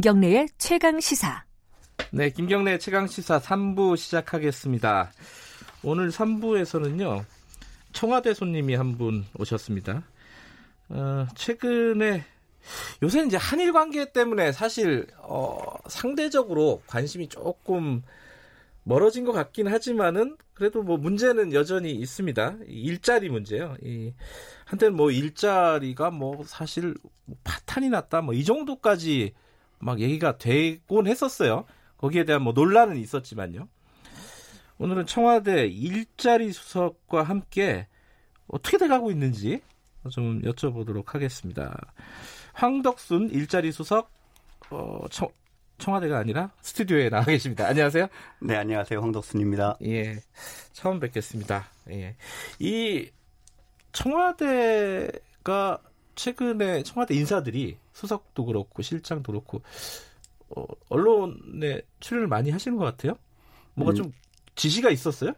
김경래의 최강 시사. 네, 김경래 최강 시사 3부 시작하겠습니다. 오늘 3부에서는요. 청와대 손님이 한 분 오셨습니다. 어, 최근에 요새 이제 한일 관계 때문에 사실 어, 상대적으로 관심이 조금 멀어진 것 같긴 하지만은 그래도 뭐 문제는 여전히 있습니다. 일자리 문제요. 이 한때는 뭐 일자리가 뭐 사실 뭐 파탄이 났다 뭐 이 정도까지 막 얘기가 되곤 했었어요. 거기에 대한 뭐 논란은 있었지만요. 오늘은 청와대 일자리 수석과 함께 어떻게 돼가고 있는지 좀 여쭤보도록 하겠습니다. 황덕순 일자리 수석 어, 청, 청와대가 아니라 스튜디오에 나와 계십니다. 안녕하세요. 네, 안녕하세요. 황덕순입니다. 예, 처음 뵙겠습니다. 예, 이 청와대가 최근에 청와대 인사들이 수석도 그렇고 실장도 그렇고 어, 언론에 출연을 많이 하시는 것 같아요. 뭐가 음. 좀 지시가 있었어요?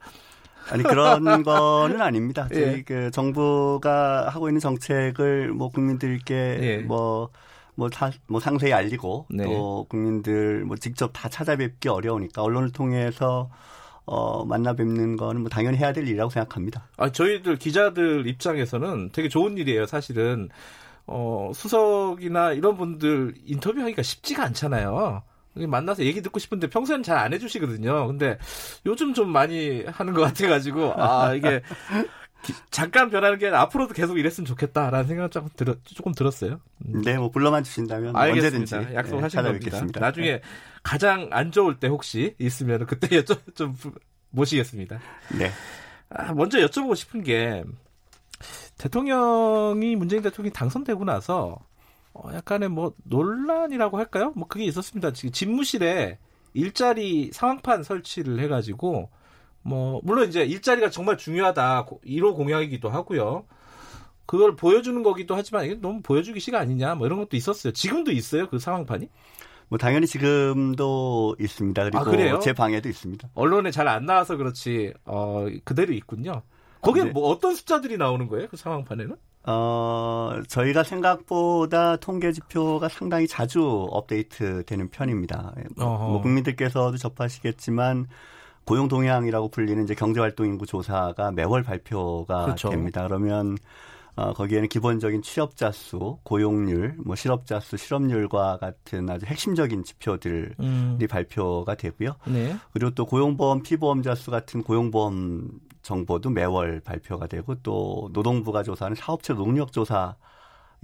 아니 그런 거는 아닙니다. 저희 예. 그 정부가 하고 있는 정책을 뭐 국민들께 예. 뭐뭐 뭐, 뭐 상세히 알리고 네. 또 국민들 뭐 직접 다 찾아뵙기 어려우니까 언론을 통해서 어, 만나 뵙는 거는 뭐 당연히 해야 될 일이라고 생각합니다. 아, 저희들 기자들 입장에서는 되게 좋은 일이에요, 사실은. 어, 수석이나 이런 분들 인터뷰하기가 쉽지가 않잖아요. 만나서 얘기 듣고 싶은데 평소에는 잘 안 해주시거든요. 근데 요즘 좀 많이 하는 것 같아가지고, 아, 이게 잠깐 변하는 게 앞으로도 계속 이랬으면 좋겠다라는 생각을 조금, 들었, 조금 들었어요. 음. 네, 뭐 불러만 주신다면 알겠습니다. 언제든지 약속하신 네, 겁니다. 나중에 가장 안 좋을 때 혹시 있으면 그때 좀, 좀 모시겠습니다. 네. 아, 먼저 여쭤보고 싶은 게 대통령이 문재인 대통령이 당선되고 나서 어, 약간의 뭐 논란이라고 할까요? 뭐 그게 있었습니다. 지금 집무실에 일자리 상황판 설치를 해가지고 뭐 물론 이제 일자리가 정말 중요하다 1호 공약이기도 하고요. 그걸 보여주는 거기도 하지만 이게 너무 보여주기 시가 아니냐 뭐 이런 것도 있었어요. 지금도 있어요 그 상황판이? 뭐 당연히 지금도 있습니다. 그리고 아, 제 방에도 있습니다. 언론에 잘 안 나와서 그렇지 어 그대로 있군요. 거기에 네. 뭐 어떤 숫자들이 나오는 거예요? 그 상황판에는? 어, 저희가 생각보다 통계 지표가 상당히 자주 업데이트 되는 편입니다. 뭐 국민들께서도 접하시겠지만 고용 동향이라고 불리는 이제 경제활동 인구 조사가 매월 발표가 그렇죠. 됩니다. 그러면 어, 거기에는 기본적인 취업자 수, 고용률, 뭐 실업자 수, 실업률과 같은 아주 핵심적인 지표들이 음. 발표가 되고요. 네. 그리고 또 고용보험 피보험자 수 같은 고용보험 정보도 매월 발표가 되고 또 노동부가 조사하는 사업체 농력 조사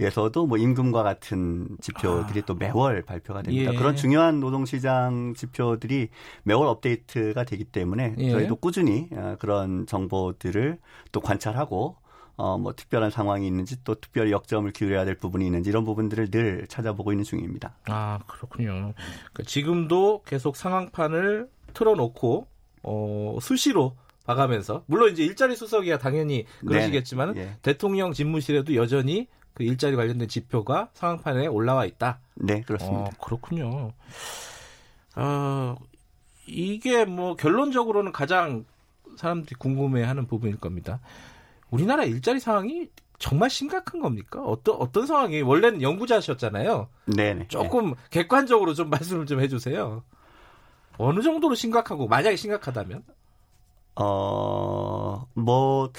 에서도 뭐 임금과 같은 지표들이 아. 또 매월 발표가 됩니다. 예. 그런 중요한 노동시장 지표들이 매월 업데이트가 되기 때문에 예. 저희도 꾸준히 어, 그런 정보들을 또 관찰하고 어, 뭐 특별한 상황이 있는지 또 특별히 역점을 기울여야 될 부분이 있는지 이런 부분들을 늘 찾아보고 있는 중입니다. 아 그렇군요. 그러니까 지금도 계속 상황판을 틀어놓고 어, 수시로 봐가면서 물론 이제 일자리 수석이야 당연히 그러시겠지만 네. 예. 대통령 집무실에도 여전히 그 일자리 관련된 지표가 상황판에 올라와 있다. 네 그렇습니다. 어, 그렇군요. 어, 이게 뭐 결론적으로는 가장 사람들이 궁금해하는 부분일 겁니다. 우리나라 일자리 상황이 정말 심각한 겁니까? 어떤 어떤 상황이 원래는 연구자셨잖아요. 네. 조금 객관적으로 좀 말씀을 좀 해주세요. 어느 정도로 심각하고 만약에 심각하다면? 어 뭐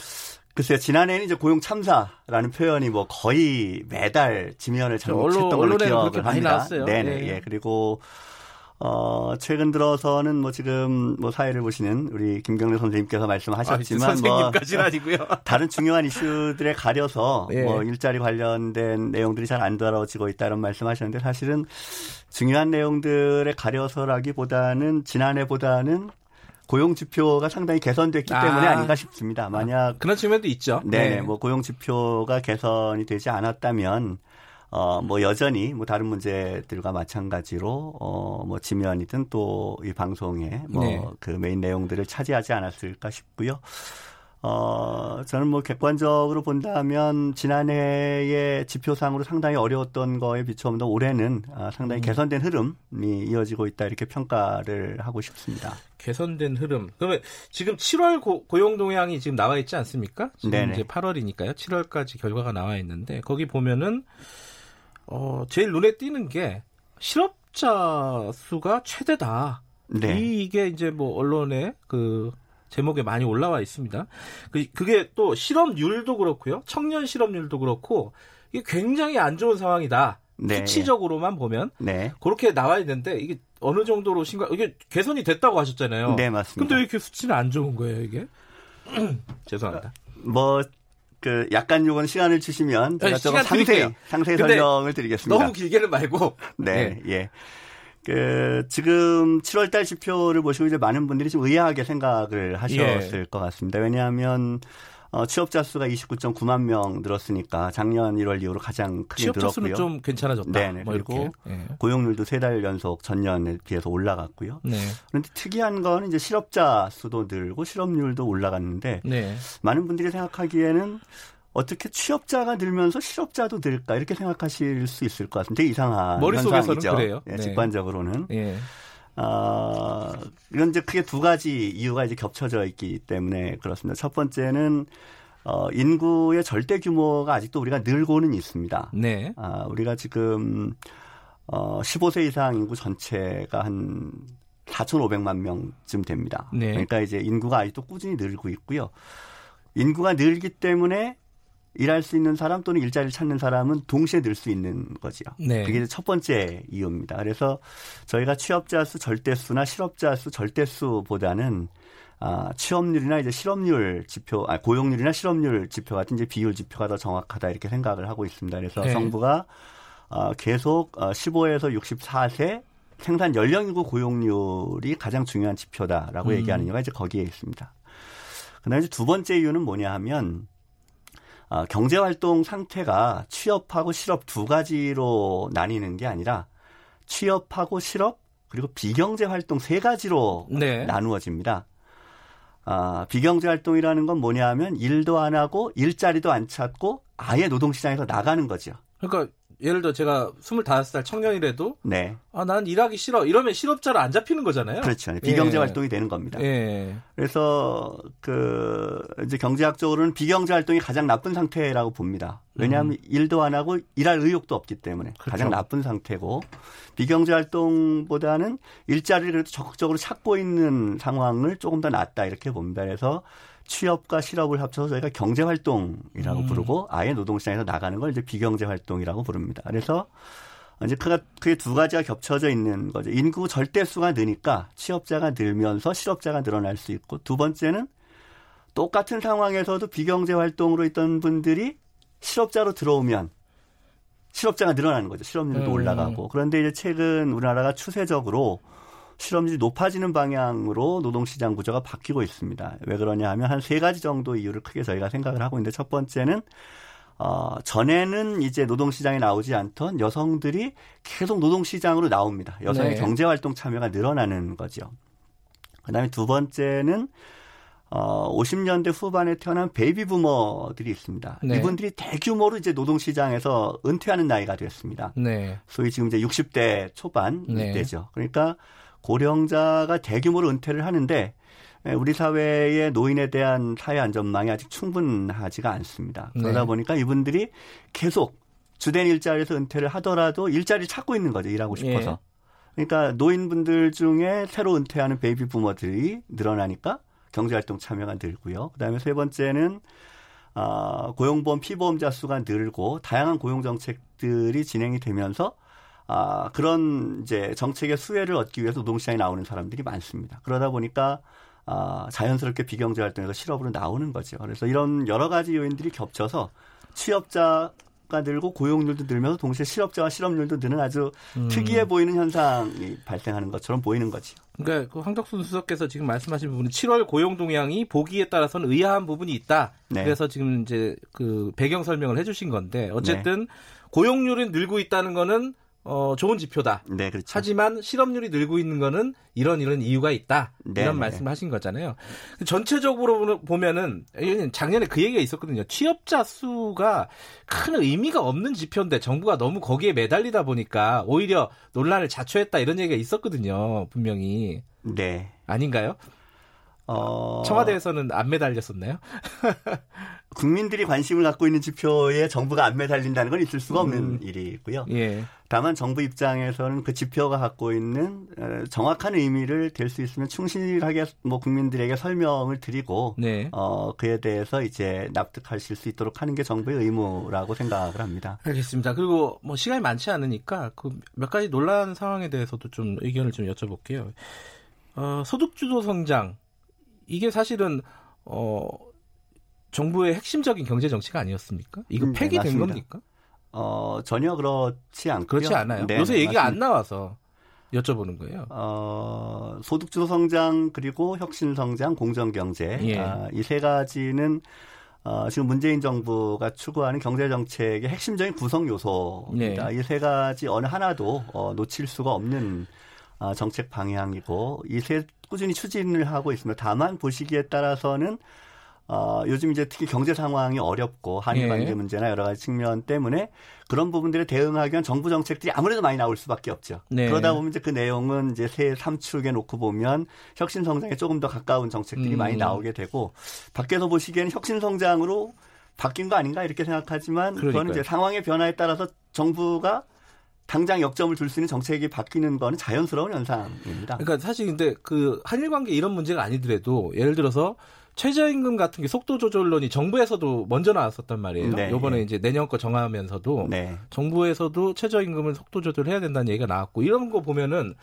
글쎄요 지난해는 이제 고용 참사라는 표현이 뭐 거의 매달 지면을 장식했던 걸로 기억을 합니다. 네네 네. 예 그리고 어, 최근 들어서는 뭐 지금 뭐 사회를 보시는 우리 김경래 선생님께서 말씀하셨지만 아, 선생님까지는 뭐 아니고요. 다른 중요한 이슈들에 가려서 예. 뭐 일자리 관련된 내용들이 잘안 다뤄지고 있다 이런 말씀하셨는데 사실은 중요한 내용들에 가려서라기보다는 지난해보다는 고용 지표가 상당히 개선됐기 아. 때문에 아닌가 싶습니다. 만약 그런 측면도 있죠. 네, 네. 뭐 고용 지표가 개선이 되지 않았다면 어, 뭐 여전히 뭐 다른 문제들과 마찬가지로 어, 뭐 지면이든 또 이 방송에 뭐그 네. 메인 내용들을 차지하지 않았을까 싶고요. 어, 저는 뭐 객관적으로 본다면 지난해의 지표상으로 상당히 어려웠던 거에 비춰보면 올해는 아, 상당히 음. 개선된 흐름이 이어지고 있다 이렇게 평가를 하고 싶습니다. 개선된 흐름. 그러면 지금 7월 고, 용 동향이 지금 나와 있지 않습니까? 지금 네네. 이제 8월이니까요. 7월까지 결과가 나와 있는데 거기 보면은 어, 제일 눈에 띄는 게 실업 실업자 수가 최대다. 네. 이게 이제 뭐 언론에 그 제목에 많이 올라와 있습니다. 그, 그게 또 실업률도 그렇고요. 청년 실업률도 그렇고 이게 굉장히 안 좋은 상황이다. 네. 수치적으로만 보면 네. 그렇게 나와 있는데 이게 어느 정도로 심각 이게 개선이 됐다고 하셨잖아요. 네 맞습니다. 근데 왜 이렇게 수치는 안 좋은 거예요 이게? 죄송합니다. 뭐. 그 약간 요건 시간을 주시면 제가 네, 조금 상세 상세 설명을 드리겠습니다. 너무 길게는 말고. 네, 네. 예. 그 지금 7월달 지표를 보시고 이제 많은 분들이 좀 의아하게 생각을 하셨을 예. 것 같습니다. 왜냐하면 어, 취업자 수가 29.9만 명 늘었으니까 작년 1월 이후로 가장 크게 취업자 늘었고요. 수는 좀 괜찮아졌다. 네네. 뭐 이렇게 네. 고용률도 세 달 연속 전년에 비해서 올라갔고요. 네. 그런데 특이한 건 이제 실업자 수도 늘고 실업률도 올라갔는데 네. 많은 분들이 생각하기에는 어떻게 취업자가 늘면서 실업자도 늘까 이렇게 생각하실 수 있을 것. 되게 이상한 현상이죠. 그래요. 네, 직관적으로는. 네. 어, 이건 이제 크게 두 가지 이유가 이제 겹쳐져 있기 때문에 그렇습니다. 첫 번째는 어, 인구의 절대 규모가 아직도 우리가 늘고는 있습니다. 네. 아, 우리가 지금 어, 15세 이상 인구 전체가 한 4,500만 명쯤 됩니다. 네. 그러니까 이제 인구가 아직도 꾸준히 늘고 있고요. 인구가 늘기 때문에 일할 수 있는 사람 또는 일자리를 찾는 사람은 동시에 늘 수 있는 거지요. 네. 그게 첫 번째 이유입니다. 그래서 저희가 취업자 수 절대수나 실업자 수 절대수보다는 아, 취업률이나 이제 실업률 지표, 아, 고용률이나 실업률 지표 같은 이제 비율 지표가 더 정확하다 이렇게 생각을 하고 있습니다. 그래서 네. 정부가 어, 계속 어, 15에서 64세 생산 연령이고 고용률이 가장 중요한 지표다라고 음. 얘기하는 이유가 이제 거기에 있습니다. 그다음에 두 번째 이유는 뭐냐 하면 어, 경제활동 상태가 취업하고 실업 두 가지로 나뉘는 게 아니라 취업하고 실업 그리고 비경제 활동 세 가지로 네. 나누어집니다. 아, 비경제 활동이라는 건 뭐냐 하면 일도 안 하고 일자리도 안 찾고 아예 노동시장에서 나가는 거죠. 그러니까 예를 들어 제가 25살 청년이라도 네. 아, 난 일하기 싫어. 이러면 실업자로 안 잡히는 거잖아요. 그렇죠. 비경제 예. 활동이 되는 겁니다. 예. 그래서 그 이제 경제학적으로는 비경제 활동이 가장 나쁜 상태라고 봅니다. 왜냐하면 음. 일도 안 하고 일할 의욕도 없기 때문에 그렇죠. 가장 나쁜 상태고 비경제 활동보다는 일자리를 적극적으로 찾고 있는 상황을 조금 더 낫다 이렇게 봅니다. 그래서 취업과 실업을 합쳐서 저희가 경제 활동이라고 음. 부르고 아예 노동시장에서 나가는 걸 이제 비경제 활동이라고 부릅니다. 그래서 이제 그게 두 가지가 겹쳐져 있는 거죠. 인구 절대수가 느니까 취업자가 늘면서 실업자가 늘어날 수 있고 두 번째는 똑같은 상황에서도 비경제 활동으로 있던 분들이 실업자로 들어오면 실업자가 늘어나는 거죠. 실업률도 음. 올라가고. 그런데 이제 최근 우리나라가 추세적으로 실업률이 높아지는 방향으로 노동시장 구조가 바뀌고 있습니다. 왜 그러냐 하면 한 세 가지 정도 이유를 크게 저희가 생각을 하고 있는데 첫 번째는 어, 전에는 이제 노동시장에 나오지 않던 여성들이 계속 노동시장으로 나옵니다. 여성의 네. 경제활동 참여가 늘어나는 거죠. 그 다음에 두 번째는 어, 50년대 후반에 태어난 베이비 부머들이 있습니다. 네. 이분들이 대규모로 이제 노동시장에서 은퇴하는 나이가 됐습니다. 네. 소위 지금 이제 60대 초반 네. 때죠. 그러니까 고령자가 대규모로 은퇴를 하는데 우리 사회의 노인에 대한 사회 안전망이 아직 충분하지가 않습니다. 그러다 네. 보니까 이분들이 계속 주된 일자리에서 은퇴를 하더라도 일자리를 찾고 있는 거죠. 일하고 싶어서. 예. 그러니까 노인분들 중에 새로 은퇴하는 베이비 부머들이 늘어나니까 경제활동 참여가 늘고요. 그다음에 세 번째는 아, 고용보험 피보험자 수가 늘고 다양한 고용 정책들이 진행이 되면서 아, 그런 이제 정책의 수혜를 얻기 위해서 노동시장에 나오는 사람들이 많습니다. 그러다 보니까 아, 자연스럽게 비경제 활동에서 실업으로 나오는 거죠. 그래서 이런 여러 가지 요인들이 겹쳐서 취업자 가 늘고 고용률도 늘면서 동시에 실업자와 실업률도 느는 아주 음. 특이해 보이는 현상이 발생하는 것처럼 보이는 거죠. 그러니까 그 황덕순 수석께서 지금 말씀하신 부분은 7월 고용 동향이 보기에 따라서는 의아한 부분이 있다. 네. 그래서 지금 이제 그 배경 설명을 해주신 건데 어쨌든 네. 고용률이 늘고 있다는 거는 어, 좋은 지표다. 네, 그렇죠. 하지만 실업률이 늘고 있는 거는 이런 이런 이유가 있다. 네, 이런 네. 말씀을 하신 거잖아요. 전체적으로 보면은 작년에 그 얘기가 있었거든요. 취업자 수가 큰 의미가 없는 지표인데 정부가 너무 거기에 매달리다 보니까 오히려 논란을 자초했다 이런 얘기가 있었거든요. 분명히. 네. 아닌가요? 어... 청와대에서는 안 매달렸었나요? 국민들이 관심을 갖고 있는 지표에 정부가 안 매달린다는 건 있을 수가 없는 음. 일이고요. 예. 다만 정부 입장에서는 그 지표가 갖고 있는 어, 정확한 의미를 될 수 있으면 충실하게 뭐 국민들에게 설명을 드리고 네. 어 그에 대해서 이제 납득하실 수 있도록 하는 게 정부의 의무라고 생각을 합니다. 알겠습니다. 그리고 뭐 시간이 많지 않으니까 그 몇 가지 논란 상황에 대해서도 좀 의견을 좀 여쭤볼게요. 어, 소득주도 성장 이게 사실은 어 정부의 핵심적인 경제 정치가 아니었습니까? 이거 음, 네, 폐기된 네, 겁니까? 어, 전혀 그렇지 않고요. 그렇지 않아요. 네, 요새 얘기가 맞습니다. 안 나와서 여쭤보는 거예요. 어, 소득주도 성장 그리고 혁신 성장, 공정 경제 예. 아, 이세 가지는 어, 지금 문재인 정부가 추구하는 경제 정책의 핵심적인 구성 요소입니다. 네. 이세 가지 어느 하나도 어, 놓칠 수가 없는 어, 정책 방향이고 이세 꾸준히 추진을 하고 있습니다. 다만 보시기에 따라서는 어, 요즘 이제 특히 경제 상황이 어렵고 한일 관계 예. 문제나 여러 가지 측면 때문에 그런 부분들에 대응하기 위한 정부 정책들이 아무래도 많이 나올 수밖에 없죠. 네. 그러다 보면 이제 그 내용은 이제 새 3축에 놓고 보면 혁신 성장에 조금 더 가까운 정책들이 음. 많이 나오게 되고 밖에서 보시기에는 혁신 성장으로 바뀐 거 아닌가 이렇게 생각하지만 그러니까요. 그거는 이제 상황의 변화에 따라서 정부가 당장 역점을 둘 수 있는 정책이 바뀌는 거는 자연스러운 현상입니다. 그러니까 사실 근데 그 한일 관계 이런 문제가 아니더라도 예를 들어서 최저임금 같은 게 속도 조절론이 정부에서도 먼저 나왔었단 말이에요. 네. 이번에 이제 내년 거 정하면서도 네. 정부에서도 최저임금을 속도 조절해야 된다는 얘기가 나왔고 이런 거 보면은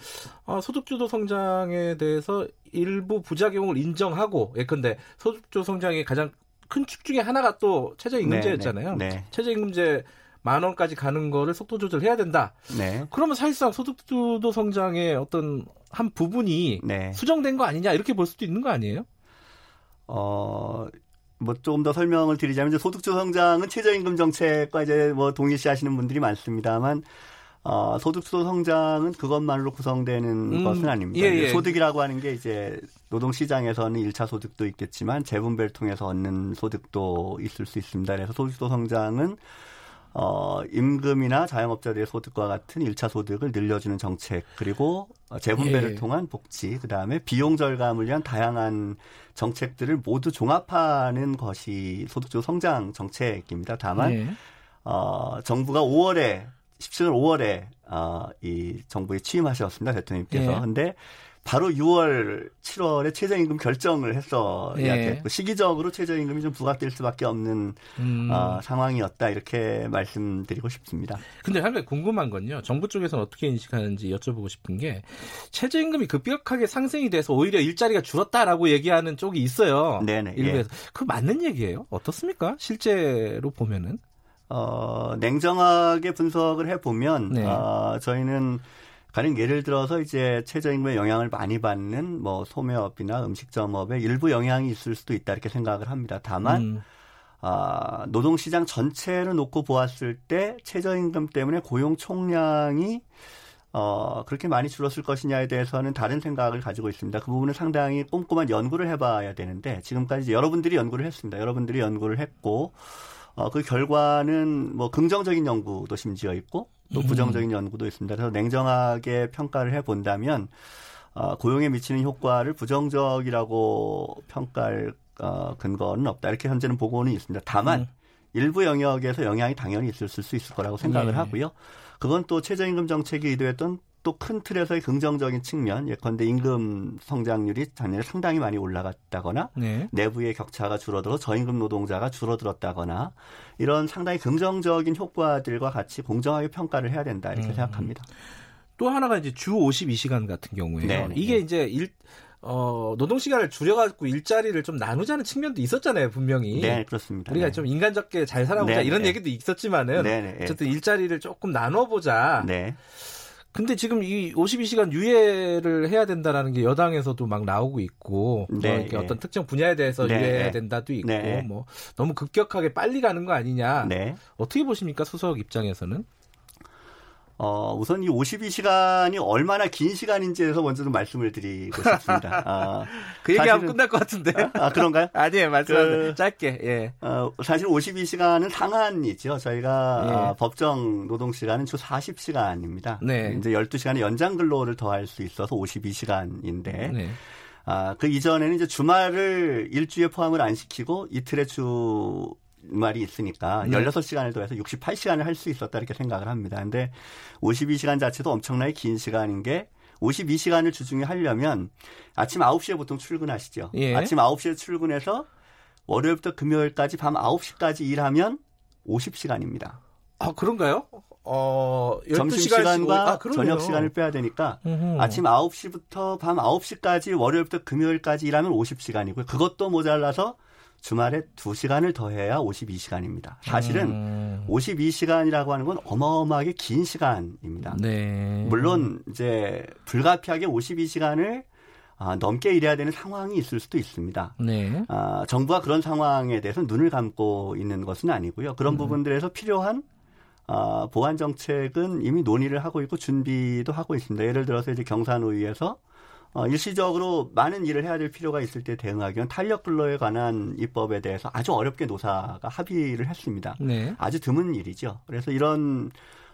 어, 소득주도 성장에 대해서 일부 부작용을 인정하고 예컨대 소득주도 성장의 가장 큰 축 중에 하나가 또 최저임금제였잖아요. 네. 네. 네. 최저임금제 만 원까지 가는 거를 속도 조절해야 된다. 네. 그러면 사실상 소득주도 성장의 어떤 한 부분이 네. 수정된 거 아니냐 이렇게 볼 수도 있는 거 아니에요? 어, 뭐 조금 더 설명을 드리자면 이제 소득주 성장은 최저임금 정책과 이제 뭐 동일시하시는 분들이 많습니다만 어, 소득주 성장은 그것만으로 구성되는 음, 것은 아닙니다. 예, 예. 소득이라고 하는 게 이제 노동 시장에서는 1차 소득도 있겠지만 재분배를 통해서 얻는 소득도 있을 수 있습니다. 그래서 소득주 성장은 어, 임금이나 자영업자들의 소득과 같은 1차 소득을 늘려주는 정책, 그리고 재분배를 예. 통한 복지, 그 다음에 비용 절감을 위한 다양한 정책들을 모두 종합하는 것이 소득주 성장 정책입니다. 다만, 예. 어, 정부가 5월에, 17년 5월에, 어, 이 정부에 취임하셨습니다. 대통령님께서. 예. 근데 바로 6월, 7월에 최저임금 결정을 했어야 예. 됐고 시기적으로 최저임금이 좀 부각될 수밖에 없는 음. 어, 상황이었다 이렇게 말씀드리고 싶습니다. 근데 한가 궁금한 건요. 정부 쪽에서는 어떻게 인식하는지 여쭤보고 싶은 게 최저임금이 급격하게 상승이 돼서 오히려 일자리가 줄었다라고 얘기하는 쪽이 있어요. 네네. 일부에서 예. 그 맞는 얘기예요? 어떻습니까? 실제로 보면은 어, 냉정하게 분석을 해 보면 네. 어, 저희는 가령 예를 들어서 이제 최저임금에 영향을 많이 받는 뭐 소매업이나 음식점업에 일부 영향이 있을 수도 있다 이렇게 생각을 합니다. 다만 음. 아, 노동시장 전체를 놓고 보았을 때 최저임금 때문에 고용 총량이 어, 그렇게 많이 줄었을 것이냐에 대해서는 다른 생각을 가지고 있습니다. 그 부분은 상당히 꼼꼼한 연구를 해봐야 되는데 지금까지 여러분들이 연구를 했습니다. 여러분들이 연구를 했고 어, 그 결과는 뭐 긍정적인 연구도 심지어 있고 또 음. 부정적인 연구도 있습니다. 그래서 냉정하게 평가를 해 본다면 어, 고용에 미치는 효과를 부정적이라고 평가할 어, 근거는 없다. 이렇게 현재는 보고는 있습니다. 다만 음. 일부 영역에서 영향이 당연히 있을 수 있을 거라고 생각을 네. 하고요. 그건 또 최저임금 정책이 의도했던 또 큰 틀에서의 긍정적인 측면, 예컨대 임금 성장률이 작년에 상당히 많이 올라갔다거나 네. 내부의 격차가 줄어들어 저임금 노동자가 줄어들었다거나 이런 상당히 긍정적인 효과들과 같이 공정하게 평가를 해야 된다 이렇게 음. 생각합니다. 또 하나가 이제 주 52시간 같은 경우에요. 네, 네 이게 네. 이제 일 어, 노동 시간을 줄여가지고 일자리를 좀 나누자는 측면도 있었잖아요, 분명히. 네, 그렇습니다. 우리가 네. 좀 인간적게 잘 살아보자 네, 이런 네. 얘기도 있었지만은 네, 어쨌든 일자리를 조금 나눠보자. 네. 근데 지금 이 52시간 유예를 해야 된다라는 게 여당에서도 막 나오고 있고 뭐 네, 뭐 어떤 특정 분야에 대해서 네, 유예해야 된다도 있고 네. 뭐 너무 급격하게 빨리 가는 거 아니냐 네. 어떻게 보십니까 수석 입장에서는? 어, 우선 이 52시간이 얼마나 긴 시간인지에서 먼저 좀 말씀을 드리고 싶습니다. 아, 그 얘기하면 끝날 것 같은데. 아, 그런가요? 아니에요, 말씀하세요. 그, 짧게, 예. 어, 사실 52시간은 상한이죠. 저희가 예. 어, 법정 노동 시간은 주 40시간입니다. 네. 이제 12시간의 연장 근로를 더할 수 있어서 52시간인데. 네. 아, 그 이전에는 이제 주말을 일주에 포함을 안 시키고 이틀의 주 말이 있으니까 네. 16시간을 더해서 68시간을 할 수 있었다 이렇게 생각을 합니다. 근데 52시간 자체도 엄청나게 긴 시간인 게 52시간을 주중에 하려면 아침 9시에 보통 출근하시죠. 예. 아침 9시에 출근해서 월요일부터 금요일까지 밤 9시까지 일하면 50시간입니다. 아, 그런가요? 어, 점심시간과 아, 저녁 시간을 빼야 되니까 음흠. 아침 9시부터 밤 9시까지 월요일부터 금요일까지 일하면 50시간이고요. 그것도 모자라서 주말에 2시간을 더해야 52시간입니다. 사실은 음. 52시간이라고 하는 건 어마어마하게 긴 시간입니다. 네. 물론 이제 불가피하게 52시간을 아, 넘게 일해야 되는 상황이 있을 수도 있습니다. 네. 아, 정부가 그런 상황에 대해서 눈을 감고 있는 것은 아니고요. 그런 음. 부분들에서 필요한 아, 보완 정책은 이미 논의를 하고 있고 준비도 하고 있습니다. 예를 들어서 이제 경산의회에서 어, 일시적으로 많은 일을 해야 될 필요가 있을 때 대응하기 위한 탄력 근로에 관한 입법에 대해서 아주 어렵게 노사가 합의를 했습니다. 네. 아주 드문 일이죠. 그래서 이런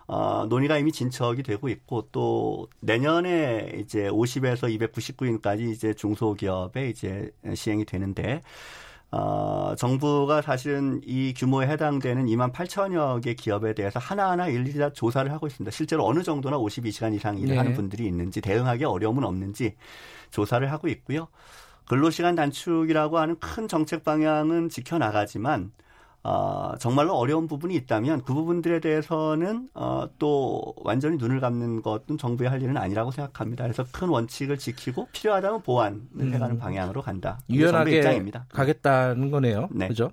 어, 논의가 이미 진척이 되고 있고 또 내년에 이제 50에서 299인까지 이제 중소기업에 이제 시행이 되는데 어, 정부가 사실은 이 규모에 해당되는 2만 8천여 개 기업에 대해서 하나하나 일일이 다 조사를 하고 있습니다. 실제로 어느 정도나 52시간 이상 일을 네. 하는 분들이 있는지 대응하기 어려움은 없는지 조사를 하고 있고요. 근로시간 단축이라고 하는 큰 정책 방향은 지켜나가지만 어, 정말로 어려운 부분이 있다면 그 부분들에 대해서는 어, 또 완전히 눈을 감는 것은 정부의 할 일은 아니라고 생각합니다. 그래서 큰 원칙을 지키고 필요하다면 보완을 음. 해가는 방향으로 간다. 유연하게 입장입니다. 가겠다는 거네요. 네. 그죠?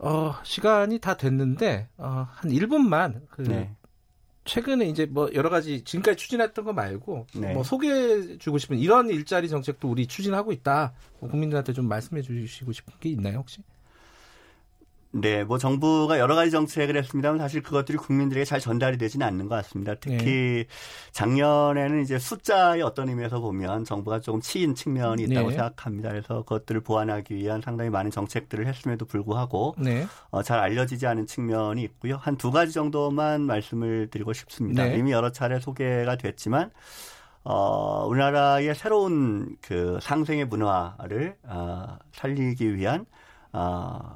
어, 시간이 다 됐는데 어, 한 1분만 그 네. 최근에 이제 뭐 여러 가지 지금까지 추진했던 거 말고 네. 뭐 소개해 주고 싶은 이런 일자리 정책도 우리 추진하고 있다. 뭐 국민들한테 좀 말씀해 주시고 싶은 게 있나요, 혹시? 네, 뭐 정부가 여러 가지 정책을 했습니다만 사실 그것들이 국민들에게 잘 전달이 되지는 않는 것 같습니다. 특히 네. 작년에는 이제 숫자의 어떤 의미에서 보면 정부가 조금 치인 측면이 있다고 네. 생각합니다. 그래서 그것들을 보완하기 위한 상당히 많은 정책들을 했음에도 불구하고 네. 어, 잘 알려지지 않은 측면이 있고요. 한 두 가지 정도만 말씀을 드리고 싶습니다. 네. 이미 여러 차례 소개가 됐지만 어, 우리나라의 새로운 그 상생의 문화를 어, 살리기 위한 어,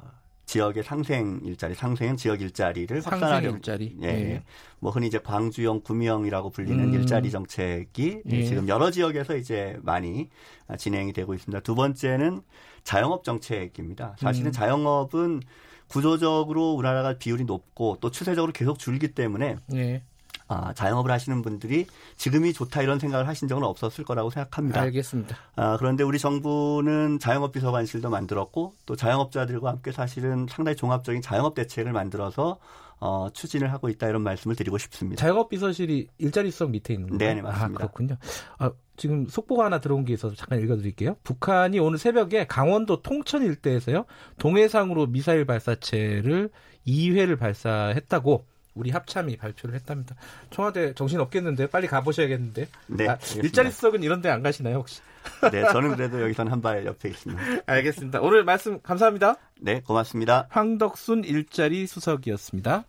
지역의 상생 일자리, 상생 지역 일자리를 확산하려 일자리. 예. 예. 뭐 흔히 이제 광주형, 구미형이라고 불리는 음. 일자리 정책이 예. 지금 여러 지역에서 이제 많이 진행이 되고 있습니다. 두 번째는 자영업 정책입니다. 사실은 음. 자영업은 구조적으로 우리나라가 비율이 높고 또 추세적으로 계속 줄기 때문에 예. 아, 자영업을 하시는 분들이 지금이 좋다 이런 생각을 하신 적은 없었을 거라고 생각합니다. 알겠습니다. 아, 그런데 우리 정부는 자영업 비서관실도 만들었고 또 자영업자들과 함께 사실은 상당히 종합적인 자영업 대책을 만들어서 어, 추진을 하고 있다 이런 말씀을 드리고 싶습니다. 자영업 비서실이 일자리 수석 밑에 있는 거예요? 네, 맞습니다. 아, 그렇군요. 아, 지금 속보가 하나 들어온 게 있어서 잠깐 읽어드릴게요. 북한이 오늘 새벽에 강원도 통천 일대에서요 동해상으로 미사일 발사체를 2회를 발사했다고 우리 합참이 발표를 했답니다. 청와대 정신 없겠는데 빨리 가보셔야겠는데. 네. 아, 일자리 수석은 이런 데 안 가시나요 혹시? 네, 저는 그래도 여기선 한 발 옆에 있습니다. 알겠습니다. 오늘 말씀 감사합니다. 네, 고맙습니다. 황덕순 일자리 수석이었습니다.